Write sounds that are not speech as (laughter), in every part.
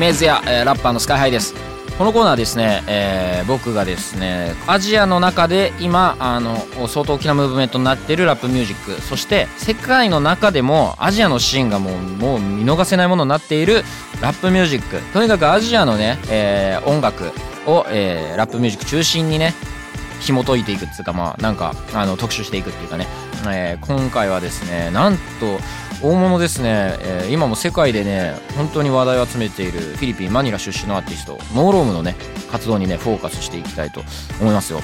メージや、えーラッパーのスカイハイです。このコーナーですね、えー僕がですねアジアの中で今あの相当大きなムーブメントになっているラップミュージックそして世界の中でもアジアのシーンがもうもう見逃せないものになっているラップミュージック。とにかくアジアのね、えー音楽を、えーラップミュージック中心にね紐解いていくっていうかまあなんかあの特集していくっていうかね、えー今回はですねなんと大物ですね、えー今も世界でね本当に話題を集めているフィリピンマニラ出身のアーティストノーロームのね活動にねフォーカスしていきたいと思いますよ。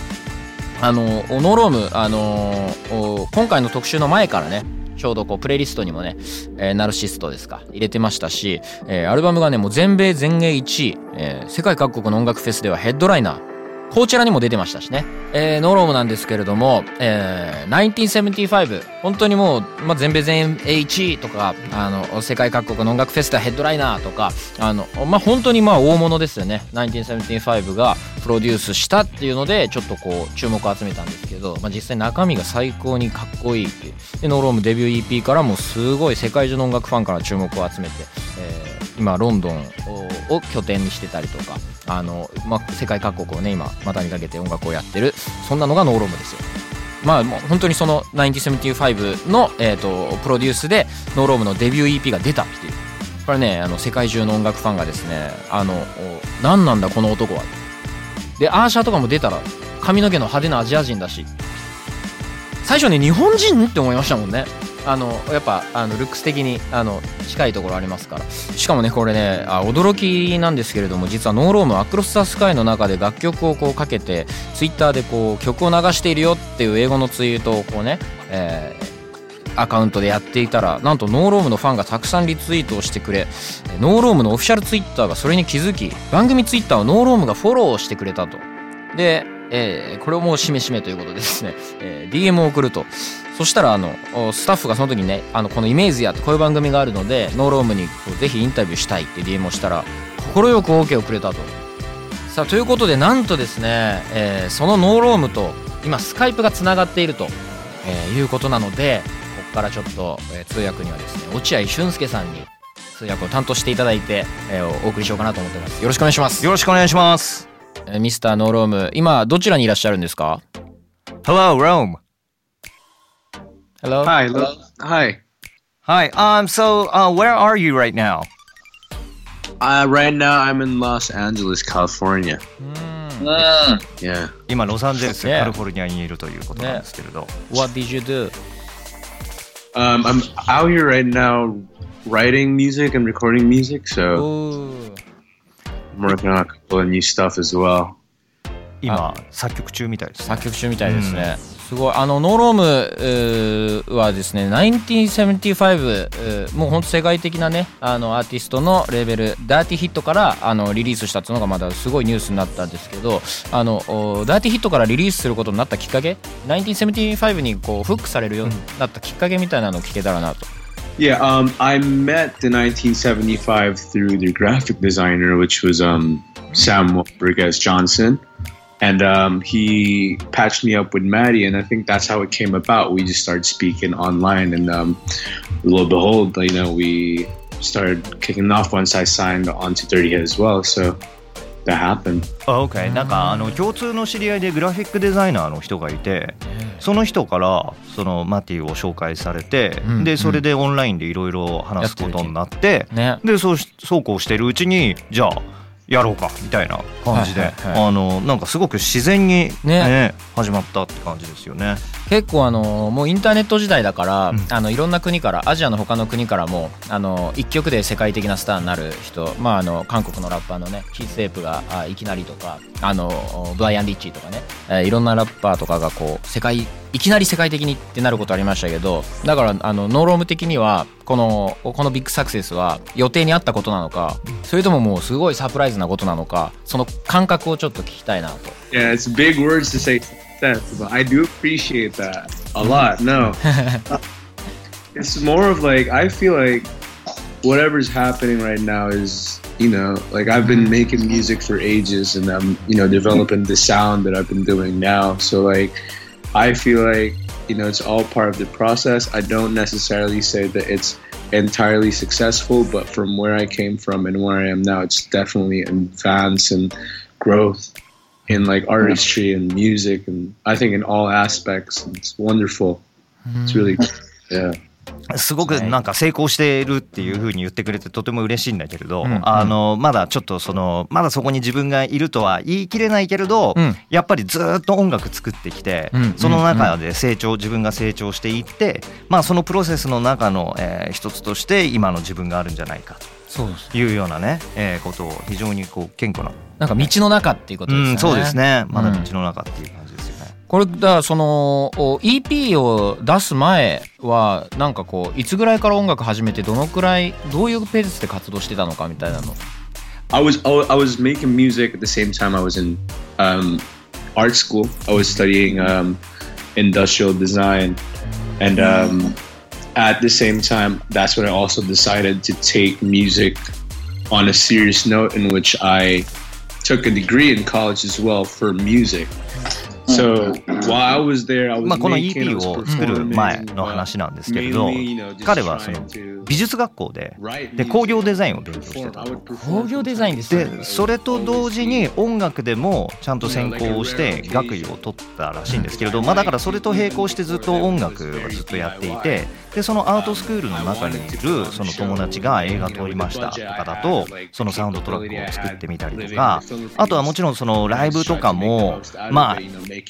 あのノーロームあのお今回の特集の前からねちょうどこうプレイリストにもね、えーナルシストですか入れてましたし、えーアルバムがねもう全米全英1位、えー世界各国の音楽フェスではヘッドライナーこちらにも出てましたしね。えーノーロムなんですけれども、えー1975、本当にもう、まあ、全米全英1位とか、あの、世界各国の音楽フェスタヘッドライナーとか、あの、まあ、本当にまあ大物ですよね。1975がプロデュースしたっていうので、ちょっとこう、注目を集めたんですけど、まあ、実際中身が最高にかっこいいっていう。で、ノーロームデビュー EP からもすごい世界中の音楽ファンから注目を集めて、えー今ロンドンを拠点にしてたりとかあの、まあ、世界各国をね今股にかけて音楽をやってるそんなのがノーロームですよ。まあもう本当にその1975の、えー、とプロデュースでNo Rome のデビュー EP が出たっていう。これねあの世界中の音楽ファンがですねあの何なんだこの男は。でアーシャーとかも出たら髪の毛の派手なアジア人だし。最初ね日本人って思いましたもんね。あのやっぱあのルックス的にあの近いところありますから。しかもねこれねあ驚きなんですけれども実は No Rome、Across The Sky の中で楽曲をこうかけてツイッターでこう曲を流しているよっていう英語のツイートをこうね、えーアカウントでやっていたらなんと No Rome のファンがたくさんリツイートをしてくれえ No Rome のオフィシャルツイッターがそれに気づき番組ツイッターを No Rome がフォローしてくれたと。で、えーこれをもうしめしめということでですね、(laughs) えー DM を送ると。そしたらあのスタッフがその時にねあのこのイメージやってこういう番組があるので No Rome にぜひインタビューしたいって DM をしたら快く OK をくれたと。さあということでなんとですね、えーその No Rome と今スカイプがつながっていると、えいうことなのでここからちょっと、え通訳にはですね落合俊介さんに通訳を担当していただいて、えお送りしようかなと思ってます。よろしくお願いします。よろしくお願いします。えーミスターノーローム今どちらにいらっしゃるんですか Hello, Rome. Hello? Hi, hello. Hi. Hi. Um. So, uh, where are you right now? Uh, right now I'm in Los Angeles, California. うん Yeah. 今ロサンゼルス、 Yeah. カリフォルニアにいるということなんですけれど。 What did you do? Um, I'm out here right now writing music and recording music, so おー I'm working on a couple of new stuff as well. 今作曲中みたいです、ね。作曲中みたいですね、すごい。あのノーロームはですね1975うーもうほんと世界的なねあのアーティストのレーベルダーティヒットからあのリリースしたっていうのがまだすごいニュースになったんですけどあのおダーティヒットからリリースすることになったきっかけ？1975にこうフックされるようになったきっかけみたいなのを聞けたらなと、Yeah, um, I met the 1975 through the graphic designer, which was um, Sam Rodriguez Johnson. And um, he patched me up with Maddie, and I think that's how it came about. We just started speaking online, and um, lo and behold, you know, we started kicking off once I signed on to 30 Hit as well. So that happened. あ、OK。なんかあの共通の知り合いでグラフィックデザイナーの人がいて、その人からそのマティを紹介されて、うん。でそれでオンラインでいろいろ話すことになって、ね。でそうしそうこうしてるうちにじゃあやろうかみたいな感じで、はいはいはい。あのなんかすごく自然にね。ね始まったって感じですよね。結構あのもうインターネット時代だから、うん。あのいろんな国からアジアの他の国からもあの一曲で世界的なスターになる人、まあ、あの韓国のラッパーのねキース・エープがあいきなりとかあのブライアン・リッチーとかね、えーいろんなラッパーとかがこう世界いきなり世界的にってなることありましたけどだからあのノーローム的にはこのこのビッグサクセスは予定にあったことなのかそれとももうすごいサプライズなことなのかその感覚をちょっと聞きたいなと Yeah, it's big words to say success, but I do appreciate that a lot. No, it's more of like I feel like whatever's happening right now is you know like I've been making music for ages and I'm you know developing the sound that I've been doing now. So like I feel like you know it's all part of the process. I don't necessarily say that it's entirely successful, but from where I came from and where I am now, it's definitely advance and growth in like artistry and music and I think in all aspects. It's wonderful. It's really hmm. yeah. すごくなんか成功しているっていう風に言ってくれてとても嬉しいんだけれど、うんあのまだちょっとそのまだそこに自分がいるとは言い切れないけれど、うん。やっぱりずっと音楽作ってきて、うんその中で成長自分が成長していって、まあ、そのプロセスの中の、えー一つとして今の自分があるんじゃないか。そういうようなね、えーことを非常にこう謙虚な、なんか道の中っていうことですよね、うん、そうですね。まだ道うんの中っていう感。これだその EP を出す前はなんかこういつぐらいから音楽始めてどのくらいどういうペースで活動してたのかみたいなの I was I was making music at the same time I was in um, art school. I was studying um, industrial design, and um, at the same time, that's when I also decided to take music on a serious note, in which I took a degree in college as well for music. So while I was there, I was まあ、この EP を作る前の uh, 話なんですけれど mainly, you know, just 彼はその trying to 美術学校でで工業デザインを勉強して.た工業デザインですそれと同時に音楽でもちゃんと専攻をして学位を取ったらしいんですけれど、まあ、だからそれと並行してずっと音楽はずっとやっていてでそのアートスクールの中にいるその友達が映画撮りましたとかだとそのサウンドトラックを作ってみたりとかあとはもちろんそのライブとかもまあ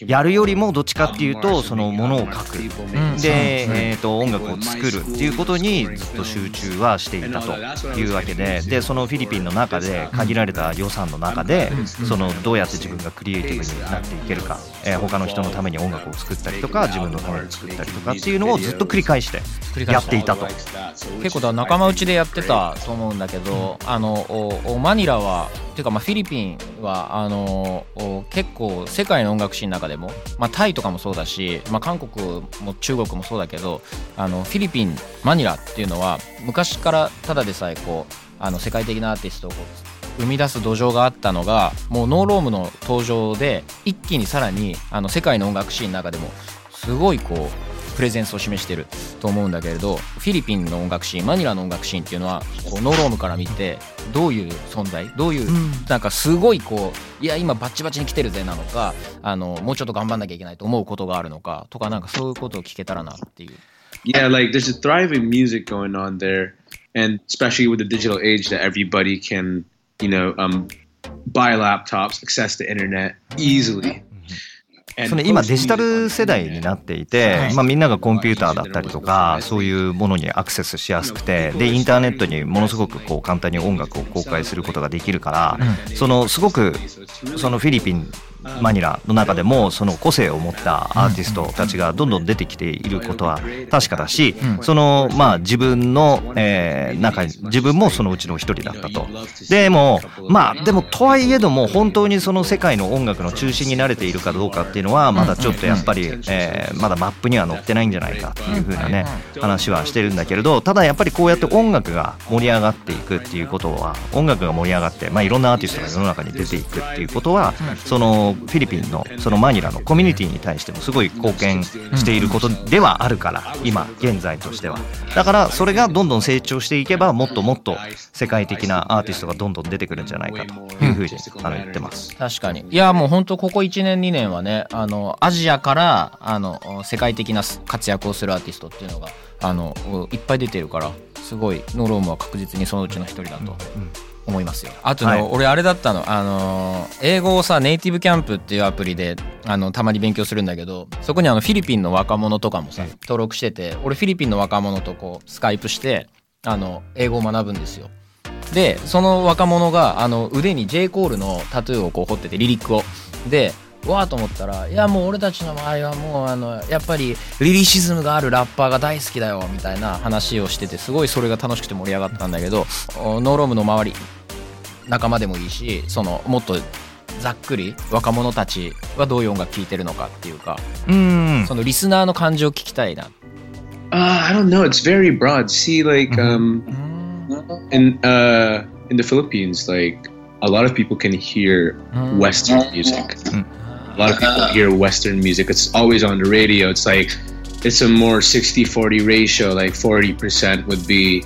やるよりもどっちかっていうとそのものを書く。うん。で、えー、と音楽を作るっていうことにずっと集中はしていたというわけででそのフィリピンの中で限られた予算の中でそのどうやって自分がクリエイティブになっていけるか、えー他の人のために音楽を作ったりとか自分のために作ったりとかっていうのをずっと繰り返してやっていたと。結構だ仲間内でやってたと思うんだけど、あのおおマニラはっていうかまあフィリピンはあのお結構世界の音楽シーンの中でも、まあ、タイとかもそうだし、まあ、韓国も中国もそうだけどあのフィリピンマニラっていうのは昔からただでさえこうあの世界的なアーティストを生み出す土壌があったのがもう No Romeの登場で一気にさらにあの世界の音楽シーンの中でもすごいこうプレゼンスを示してると思うんだけれどフィリピンの音楽シーンマニラの音楽シーンっていうのはこう No Romeから見てどういう存在どういう、なんかすごいこういや今バッチバチに来てるぜなのかあのもうちょっと頑張んなきゃいけないと思うことがあるのかとかなんかそういうことを聞けたらなっていう。Yeah, like there's a thriving music going on there, and especially with the digital age that everybody can, you know, um, buy laptops, access the internet easily. その今デジタル世代.になっていて、まあ、みんながコンピューターだったりとかそういうものにアクセスしやすくてでインターネットにものすごくこう簡単に音楽を公開することができるから、そのすごくそのフィリピンマニラの中でもその個性を持ったアーティストたちがどんどん出てきていることは確かだし、そのまあ自分の、えー中に自分もそのうちの一人だったと。でもまあでもとはいえども本当にその世界の音楽の中心に慣れているかどうかっていうのはまだちょっとやっぱり、えーまだマップには載ってないんじゃないかっていう風なね話はしてるんだけれどただやっぱりこうやって音楽が盛り上がっていくっていうことは音楽が盛り上がって、まあ、いろんなアーティストが世の中に出ていくっていうことはそのフィリピンのそのマニラのコミュニティに対してもすごい貢献していることではあるから今現在としては。だからそれがどんどん成長していけばもっともっと世界的なアーティストがどんどん出てくるんじゃないかというふうにあの言ってます。確かに。いやもう本当ここ1年2年はねあのアジアからあの世界的な活躍をするアーティストっていうのがあのいっぱい出てるからすごいノロームは確実にそのうちの一人だと。思いますよ。あとね、はい。俺あれだったの。あの英語をさネイティブキャンプっていうアプリであのたまに勉強するんだけどそこにあのフィリピンの若者とかもさ登録してて俺フィリピンの若者とこうスカイプしてあの英語を学ぶんですよ。でその若者があの腕に J コールのタトゥーをこう彫っててリリックを。でうわーと思ったらいやもう俺たちの場合はもうあのやっぱりリリシズムがあるラッパーが大好きだよみたいな話をしててすごいそれが楽しくて盛り上がったんだけどおノーロームの周り仲間でもいいしそのもっとざっくり若者たちはどういう音楽聴いてるのかっていうかうんそのリスナーの感情を聞きたいな。Uh, I don't know. It's very broad. See, like um, in uh, in the Philippines, like a lot of people can hear Western music. A lot of people hear Western music. It's always on the radio. It's like it's a more 60-40 ratio. Like 40% would be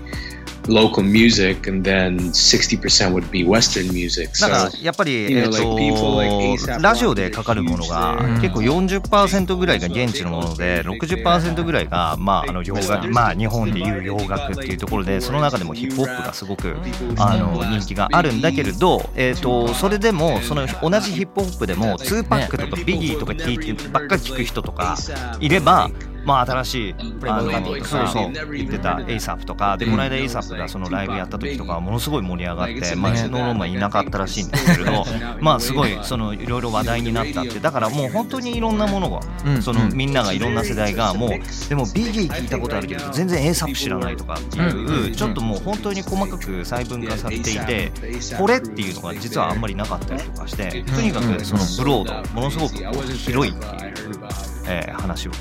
local music, and then 60% would be Western music. So かやっぱり、you え know, ー like people like とラジオでかかるものがうん結構40%ぐらいが現地のもので60%ぐらいが、まあ、あの洋楽、まあ、日本でいう洋楽っていうところでその中でもヒップホップがすごくあの人気があるんだけれど、えー、とそれでもその同じヒップホップでも2パックとかビギーとか聞いてばっかり聞く人とかいれば。まあ新しいあのそうそう言ってた ASAP とかでこの間 ASAP がそのライブやった時とかはものすごい盛り上がってまあノーローマンいなかったらしいんですけれど (laughs) まあすごいそのいろいろ話題になったってだからもう本当にいろんなものがうん。そのみんながいろんな世代がもうでもビギー聞いたことあるけど全然 ASAP 知らないとかっていうちょっともう本当に細かく細分化されていてこれっていうのが実はあんまりなかったりとかしてとにかくそのブロードものすごく広いっていう、えー話を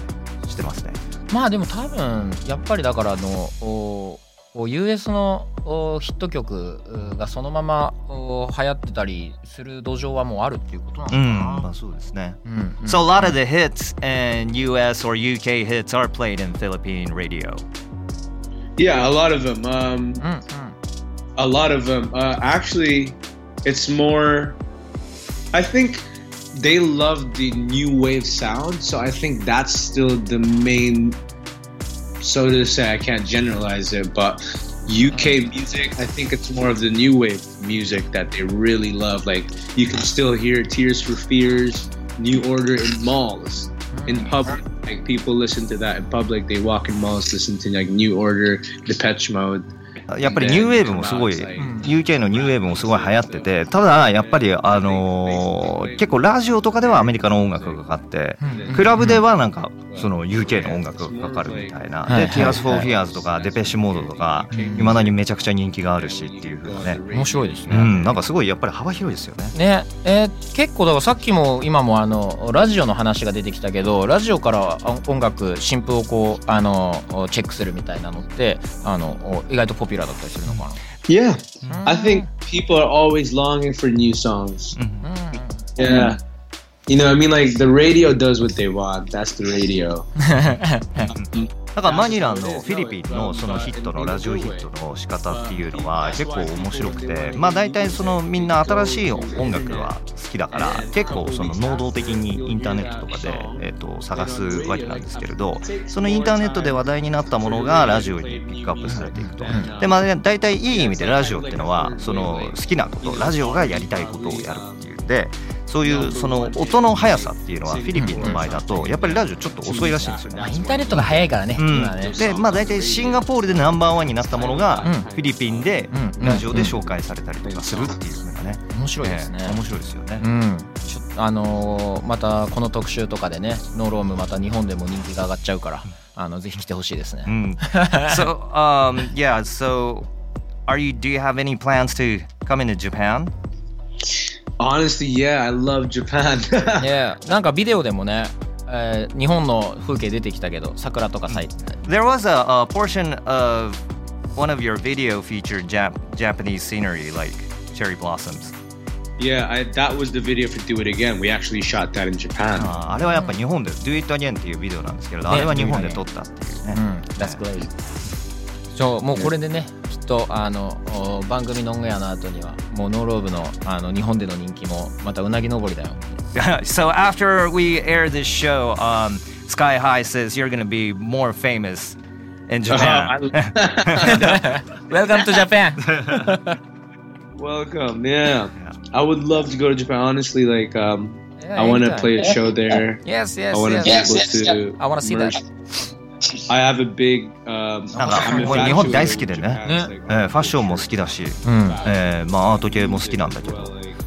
してますね。まあでも多分やっぱりだからあの US のおヒット曲うがそのままお流行ってたりする土壌はもうあるっていうことなのかうん、な。まあそうですね。うんうん So a lot of the hits and US or UK hits are played in Philippine radio. yeah, a lot of them. Um, a lot of them. Uh, actually, it's more. I think they love the new wave sound, so I think that's still the main. So to say, I can't generalize it, but UK music, I think it's more of the new wave music that they really love. Like you can still hear Tears for Fears, New Order in malls, in public. Like people listen to that in public. They walk in malls, listen to like New Order, Depeche Mode. やっぱりニューウェーブもすごい、UK のニューウェーブもすごい流行ってて、ただやっぱりあのー結構ラジオとかではアメリカの音楽がかかって、クラブではなんかその UK の音楽がかかるみたいな。で、Tears for Fears とかデペッシュモードとか、いまだにめちゃくちゃ人気があるしっていう風なね。面白いですね。うん、なんかすごいやっぱり幅広いですよね。ねえー結構だからさっきも今もあのラジオの話が出てきたけどラジオからあ音楽新譜をこうあのチェックするみたいなのってあのお意外とポピュだったりするのかな Yeah, I think people are always longing for new songs. Yeah. You know, I mean, like the radio does what they want. That's the radio. (laughs) だからマニラのフィリピンのそのヒットのラジオヒットの仕方っていうのは結構面白くてまあ大体そのみんな新しい音楽は好きだから結構その能動的にインターネットとかで、えー、と探すわけなんですけれどそのインターネットで話題になったものがラジオにピックアップされていくと。でまあ大体いい意味でラジオっていうのはその好きなことラジオがやりたいことをやるっていうんでそういうその音の速さっていうのはフィリピンの場合だとやっぱりラジオちょっと遅いらしいんですよね。まあ。インターネットが早いからね、ね。でまあ大体シンガポールでナンバーワンになったものが、うん。フィリピンでうんラジオで紹介されたりとかするっていうのがね、面白いですね、ええ面白いですよね、うん、ちょっとあのーまたこの特集とかでねノーロームまた日本でも人気が上がっちゃうからあのぜひ来てほしいですね、うん。(laughs) So um yeah so are you do you have any plans to come into Japan? Honestly, yeah, I love Japan. (laughs) いやなんかビデオでもね、えー日本の風景出てきたけど桜とか咲いてて there was a, a portion of one of your video featured Jap- Japanese scenery like cherry blossoms yeah, I, that was the video for Do It Again. We actually shot that in Japan. あーあれはやっぱ日本で Do It Again っていうビデオなんですけれど、ねあれは日本で撮ったっていうね、うん That's great そうもうこれでねきっとあのお番組のオンエアの後にはもうノーローブのあの日本での人気もまたうなぎ登りだよ so after we air this show, um, Sky High says you're gonna be more famous in Japan. Welcome to Japan Welcome, yeah. I would love to go to Japan. Honestly, like, um, I want to anytime. play a show there. Yes yes I want to yes, be yes. able to. I wanna see that. I have a big. Um, (laughs) なんか日本大好きでね、like, えーファッションも好きだし、うん。えーまあアート系も好きなんだけど、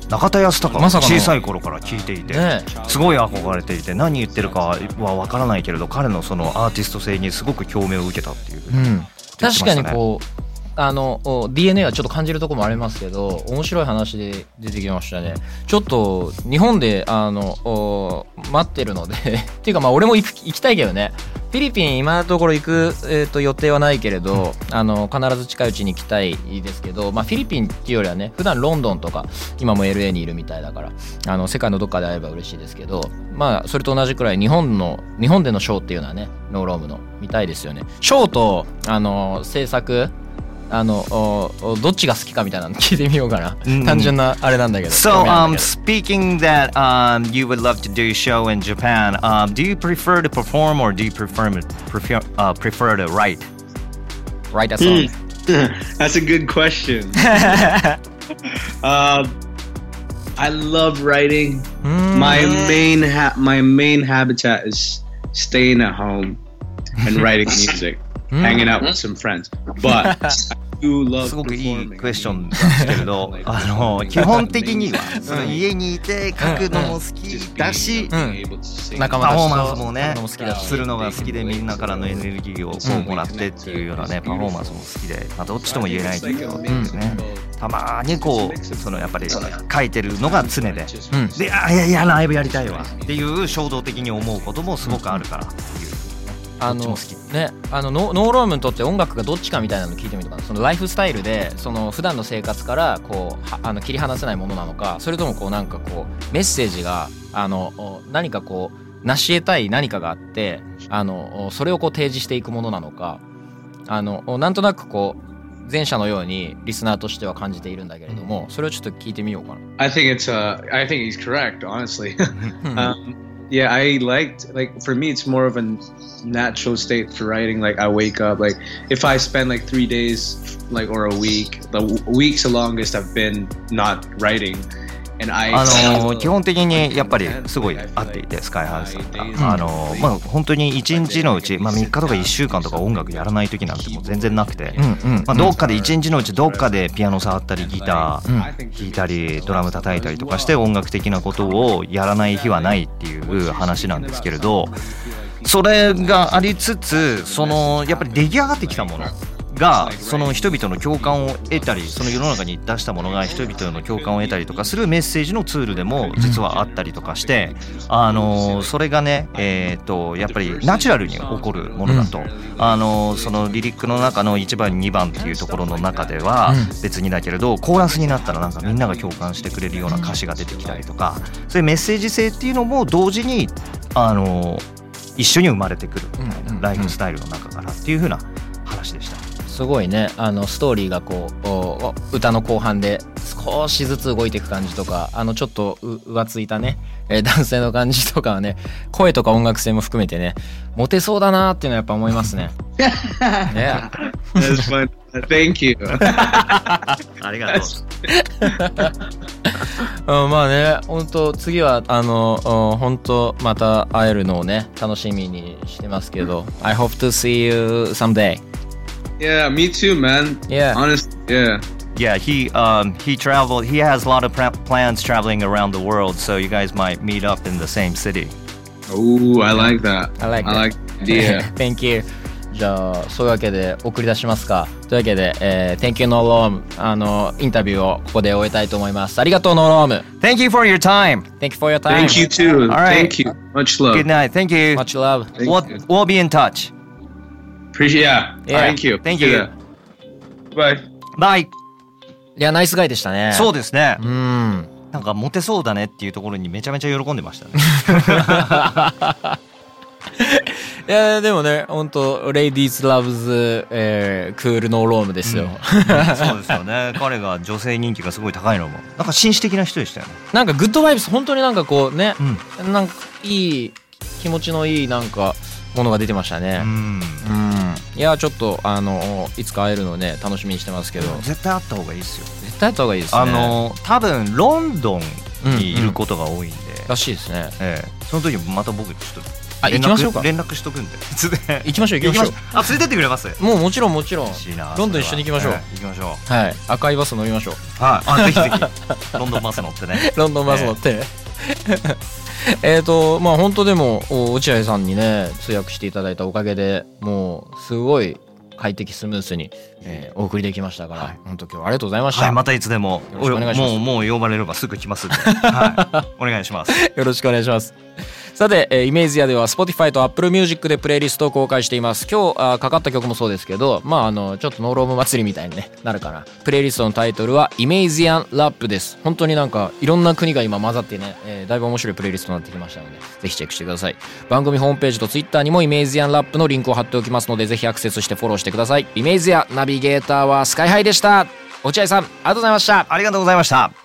中田康隆まさかの。小さい頃から聞いていて、ね。すごい憧れていて何言ってるかは分からないけれど彼のそのアーティスト性にすごく共鳴を受けたっていう。ふうん、確かにこうあのお DNA はちょっと感じるところもありますけど面白い話で出てきましたね。ちょっと日本であのお待ってるので (laughs) っていうかまあ俺も行きたいけどね。フィリピン今のところ行く、えー、と予定はないけれどあの必ず近いうちに行きたいですけど、まあ、フィリピンっていうよりはね普段ロンドンとか今も LA にいるみたいだからあの世界のどっかで会えば嬉しいですけどまあそれと同じくらい日本の日本でのショーっていうのはねノーロームの見たいですよね。ショーとあの制作あのおおどっちが好きかみたいなの聞いてみようかな、うん単純なあれなんだけど So, 興味(laughs) ある um, んだけ speaking that um, you would love to do a show in Japan, um, do you prefer to perform or do you prefer prefer uh, prefer to write? ど Write a song (laughs) That's a good question. (laughs) uh, I love writing. うーん My main ha- my main habitat is staying at home and writing music, Hanging out with some friends. But (laughs) I do love すごくいい.クエスチョンなんですけれど (laughs) あの基本的にはその家にいて書くのも好きだし、仲間たちとパフォーマンスもねも好きだしするのが好きでみんなからのエネルギーをこうもらってっていうようなねパフォーマンスも好きで、まあ、どっちとも言えないけどっていうね。たまにこうそのやっぱり書いてるのが常で。うん。であいやいやライブやりたいわ。っていう衝動的に思うこともすごくあるからっていうあのねあのノノーロームにとって音楽がどっちかみたいなの聞いてみるとかなそのライフスタイルでその普段の生活からこうはあの切り離せないものなのかそれともこうなんかこうメッセージがあのお何かこう成し得たい何かがあってあのおそれをこう提示していくものなのかあのおなんとなくこう前者のようにリスナーとしては感じているんだけれどもそれをちょっと聞いてみようかな。I think it's uh I think he's correct, honestly. う (laughs) ん um, yeah, I liked like for me it's more of a natural state for writing. Like I wake up like if I spend like three days like or a week, the weeks the longest I've been not writing, あの (laughs) 基本的にやっぱりすごい合っていてスカイハウスさん。が、あのまあ本当に1日のうち、まあ、3日とか1週間とか音楽やらない時なんてもう全然なくて、うんうんまあ、どっかで1日のうちどっかでピアノ触ったりギターうん弾いたりドラム叩いたりとかして音楽的なことをやらない日はないっていう話なんですけれどそれがありつつそのやっぱり出来上がってきたものがその人々の共感を得たりその世の中に出したものが人々の共感を得たりとかするメッセージのツールでも実はあったりとかしてあのそれがねえっとやっぱりナチュラルに起こるものだと。あのそのリリックの中の1番2番っていうところの中では別にだけれどコーラスになったらなんかみんなが共感してくれるような歌詞が出てきたりとかそういうメッセージ性っていうのも同時にあの一緒に生まれてくるみたいなん。ライフスタイルの中からっていう風な話でした。すごいねあのストーリーがこう歌の後半で少しずつ動いていく感じとかあのちょっとう浮ついたね、えー男性の感じとかはね声とか音楽性も含めてねモテそうだなっていうのはやっぱ思いますね。(laughs) ね. Thank you. (laughs) ありがとう。(laughs) うん、まあね本当次はあのうん本当また会えるのをね楽しみにしてますけど I hope to see you someday. yeah, me too, man. Yeah. Honestly, yeah. Yeah, he um he traveled. He has a lot of pra- plans traveling around the world, so you guys might meet up in the same city. Oh, I like that. I like I that. like the idea. (laughs) Thank you. じゃあそういうわけで送り出しますかというわけで、えー Thank you No Room あのインタビューをここで終えたいと思いますありがとう No Room Thank you for your time. Thank you for your time Thank you too. All right. Thank you. Much love. Good night. Thank you. Much love Thank We'll, you. we'll be in touch. Appreciate. Yeah. Yeah. Thank you. Thank you. Bye. Bye. いやナイスガイでしたねそうですねう。んなんかモテそうだねっていうところにめちゃめちゃ喜んでましたね。(laughs) いやでもね本当 Ladies Loves、えー、クールノーロームですよ、(laughs) そうですよね。彼が女性人気がすごい高いのも、なんか紳士的な人でしたよね。なんかグッドバイブス本当になんかこうねうん。なんかいい気持ちのいいなんかものが出てましたねうん。うんいやちょっとあのいつか会えるのをね楽しみにしてますけど。絶対あった方がいいですよ。絶対やった方がいいですね。あの多分ロンドンにいることが多いんで、らしいですね。ええ、その時また僕ちょっとあ行きましょうか。連絡しとくんで。いつで行きましょう。行きましょあ連れてってくれます？うもうもちろんもちろん。ロンドン一緒に行きましょう。行きましょう。はい。赤いバス乗りましょう。はい。あぜひぜひ。ロンドンバス乗ってね。(laughs) ロンドンバス乗って。ね (laughs) えっとまあ本当でもお落合さんにね通訳していただいたおかげでもうすごい快適スムースに、えーお送りできましたから、はい。本当今日はありがとうございました、はいままたいつでもお願いします。もうもう呼ばれればすぐ来ますはい。お願いします。(laughs) よろしくお願いします。さて、えー IMASIAでは Spotify と Apple Music でプレイリストを公開しています。今日かかった曲もそうですけど、まああのちょっと No Rome祭りみたいに、ね、なるかな。プレイリストのタイトルはイメージアンラップです。本当になんかいろんな国が今混ざってね、えーだいぶ面白いプレイリストになってきましたので、ぜひチェックしてください。番組ホームページと Twitter にもイメージアンラップのリンクを貼っておきますので、ぜひアクセスしてフォローしてください。 IMASIAナビゲーターは SKY-HIでした。落合さん、ありがとうございました。ありがとうございました